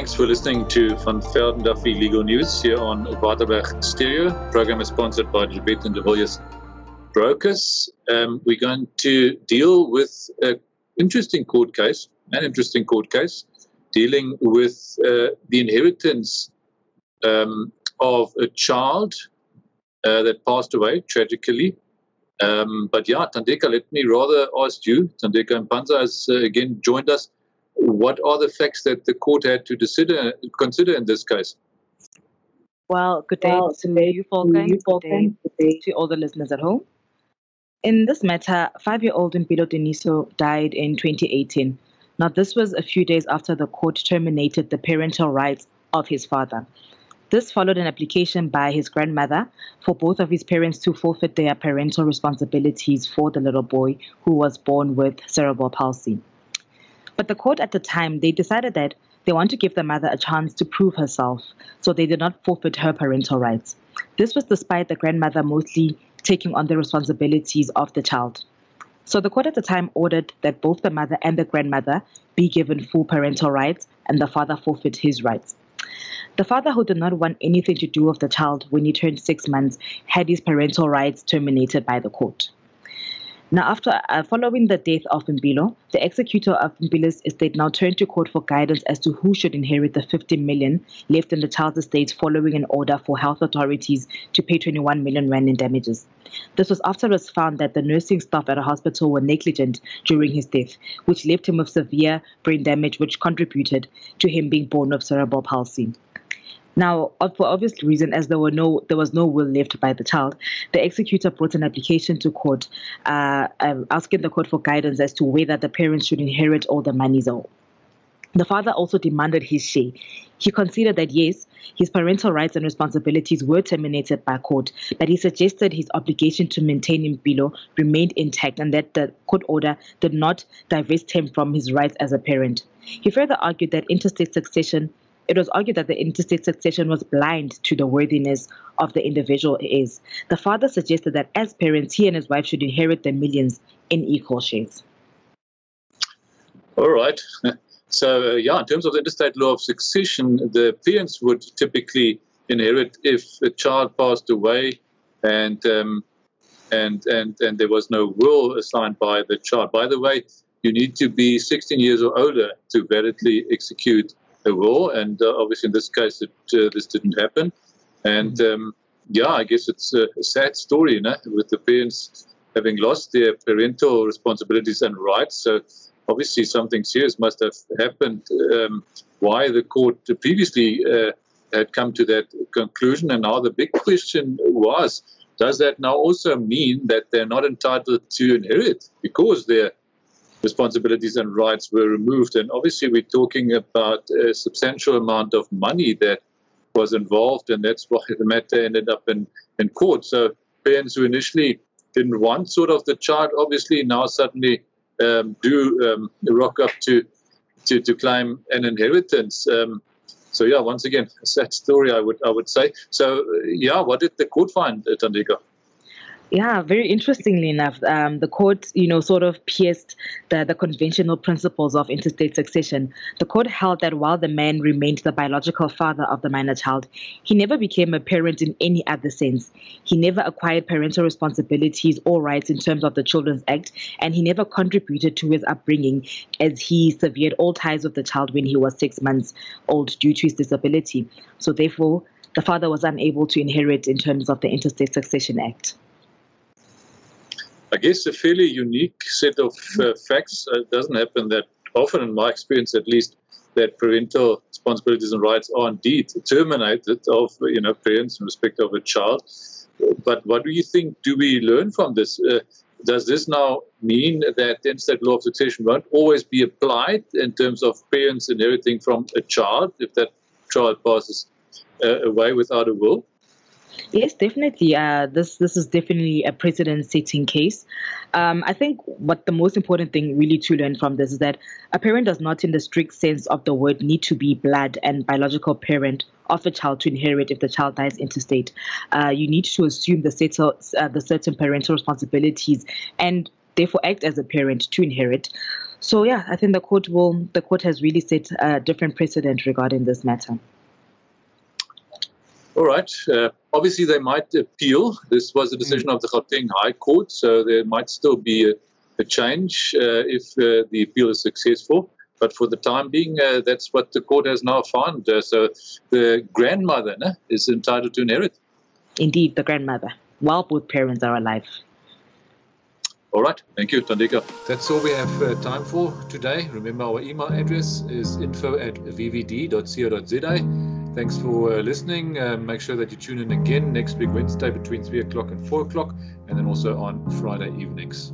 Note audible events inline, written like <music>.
Thanks for listening to Van Velden Duffy Legal News here on Waterberg Stereo. The Program is sponsored by Jabet and de Villiers Brokers. Um, we're going to deal with an interesting court case, an interesting court case, dealing with uh, the inheritance um, of a child uh, that passed away tragically. Um, but yeah, Tandeka, let me rather ask you. Tandeka Mpanza has uh, again joined us. What are the facts that the court had to consider, consider in this case? Well, good day well, to you, Volkan. Good, day, good day to all the listeners at home. In this matter, five year old Mpilo Deniso died in 2018. Now, this was a few days after the court terminated the parental rights of his father. This followed an application by his grandmother for both of his parents to forfeit their parental responsibilities for the little boy who was born with cerebral palsy. But the court at the time, they decided that they want to give the mother a chance to prove herself, so they did not forfeit her parental rights. This was despite the grandmother mostly taking on the responsibilities of the child. So the court at the time ordered that both the mother and the grandmother be given full parental rights and the father forfeit his rights. The father, who did not want anything to do with the child when he turned six months, had his parental rights terminated by the court. Now, after uh, following the death of Mpilo, the executor of Mpilo's estate now turned to court for guidance as to who should inherit the 50 million left in the child's estate following an order for health authorities to pay 21 million rand in damages. This was after it was found that the nursing staff at a hospital were negligent during his death, which left him with severe brain damage, which contributed to him being born with cerebral palsy. Now, for obvious reason, as there were no, there was no will left by the child, the executor brought an application to court, uh, um, asking the court for guidance as to whether the parents should inherit all the monies or. The father also demanded his share. He considered that yes, his parental rights and responsibilities were terminated by court, but he suggested his obligation to maintain Mpilo remained intact and that the court order did not divest him from his rights as a parent. He further argued that intestate succession it was argued that the intestate succession was blind to the worthiness of the individual is. The father suggested that as parents, he and his wife should inherit the millions in equal shares. All right. <laughs> So, uh, yeah, in terms of the intestate law of succession, the parents would typically inherit if a child passed away and um, and and and there was no will assigned by the child. By the way, you need to be 16 years or older to validly execute a war. and uh, obviously in this case, it, uh, this didn't happen. And mm-hmm. um, yeah, I guess it's a, a sad story, you know, with the parents having lost their parental responsibilities and rights. So obviously something serious must have happened. Um, why the court previously uh, had come to that conclusion, and now the big question was. Does that now also mean that they're not entitled to inherit because they're responsibilities and rights were removed. And obviously, we're talking about a substantial amount of money that was involved, and that's why the matter ended up in, in court. So, parents who initially didn't want sort of the child, obviously, now suddenly um, do um, rock up to, to, to claim an inheritance. Um, so yeah, once again, <laughs> sad story, I would I would say. So yeah, what did the court find, Tandeka? Yeah, very interestingly enough, um, the court, you know, sort of pierced the, the conventional principles of intestate succession. The court held that while the man remained the biological father of the minor child, he never became a parent in any other sense. He never acquired parental responsibilities or rights in terms of the Children's Act, and he never contributed to his upbringing as he severed all ties with the child when he was six months old due to his disability. So, therefore, the father was unable to inherit in terms of the Intestate Succession Act. I guess a fairly unique set of uh, facts. Uh, it doesn't happen that often, in my experience at least, that parental responsibilities and rights are indeed terminated of you know parents in respect of a child. But what do you think? Do we learn from this? Uh, does this now mean that the intestate law of succession won't always be applied in terms of parents inheriting from a child if that child passes uh, away without a will? Yes, definitely. Uh, this this is definitely a precedent-setting case. Um, I think what the most important thing really to learn from this is that a parent does not, in the strict sense of the word, need to be blood and biological parent of a child to inherit if the child dies intestate. Uh, you need to assume the settle, uh, the certain parental responsibilities and therefore act as a parent to inherit. So yeah, I think the court will the court has really set a different precedent regarding this matter. All right. Uh, obviously, they might appeal. This was a decision mm. of the Gauteng High Court, so there might still be a, a change uh, if uh, the appeal is successful. But for the time being, uh, that's what the court has now found. Uh, so the grandmother né, is entitled to inherit. Indeed, the grandmother, while both parents are alive. All right. Thank you, Tandeka. That's all we have uh, time for today. Remember, our email address is info at vvd.co.za. Thanks for uh, listening. Uh, make sure that you tune in again next week, Wednesday, between 3 o'clock and 4 o'clock, and then also on Friday evenings.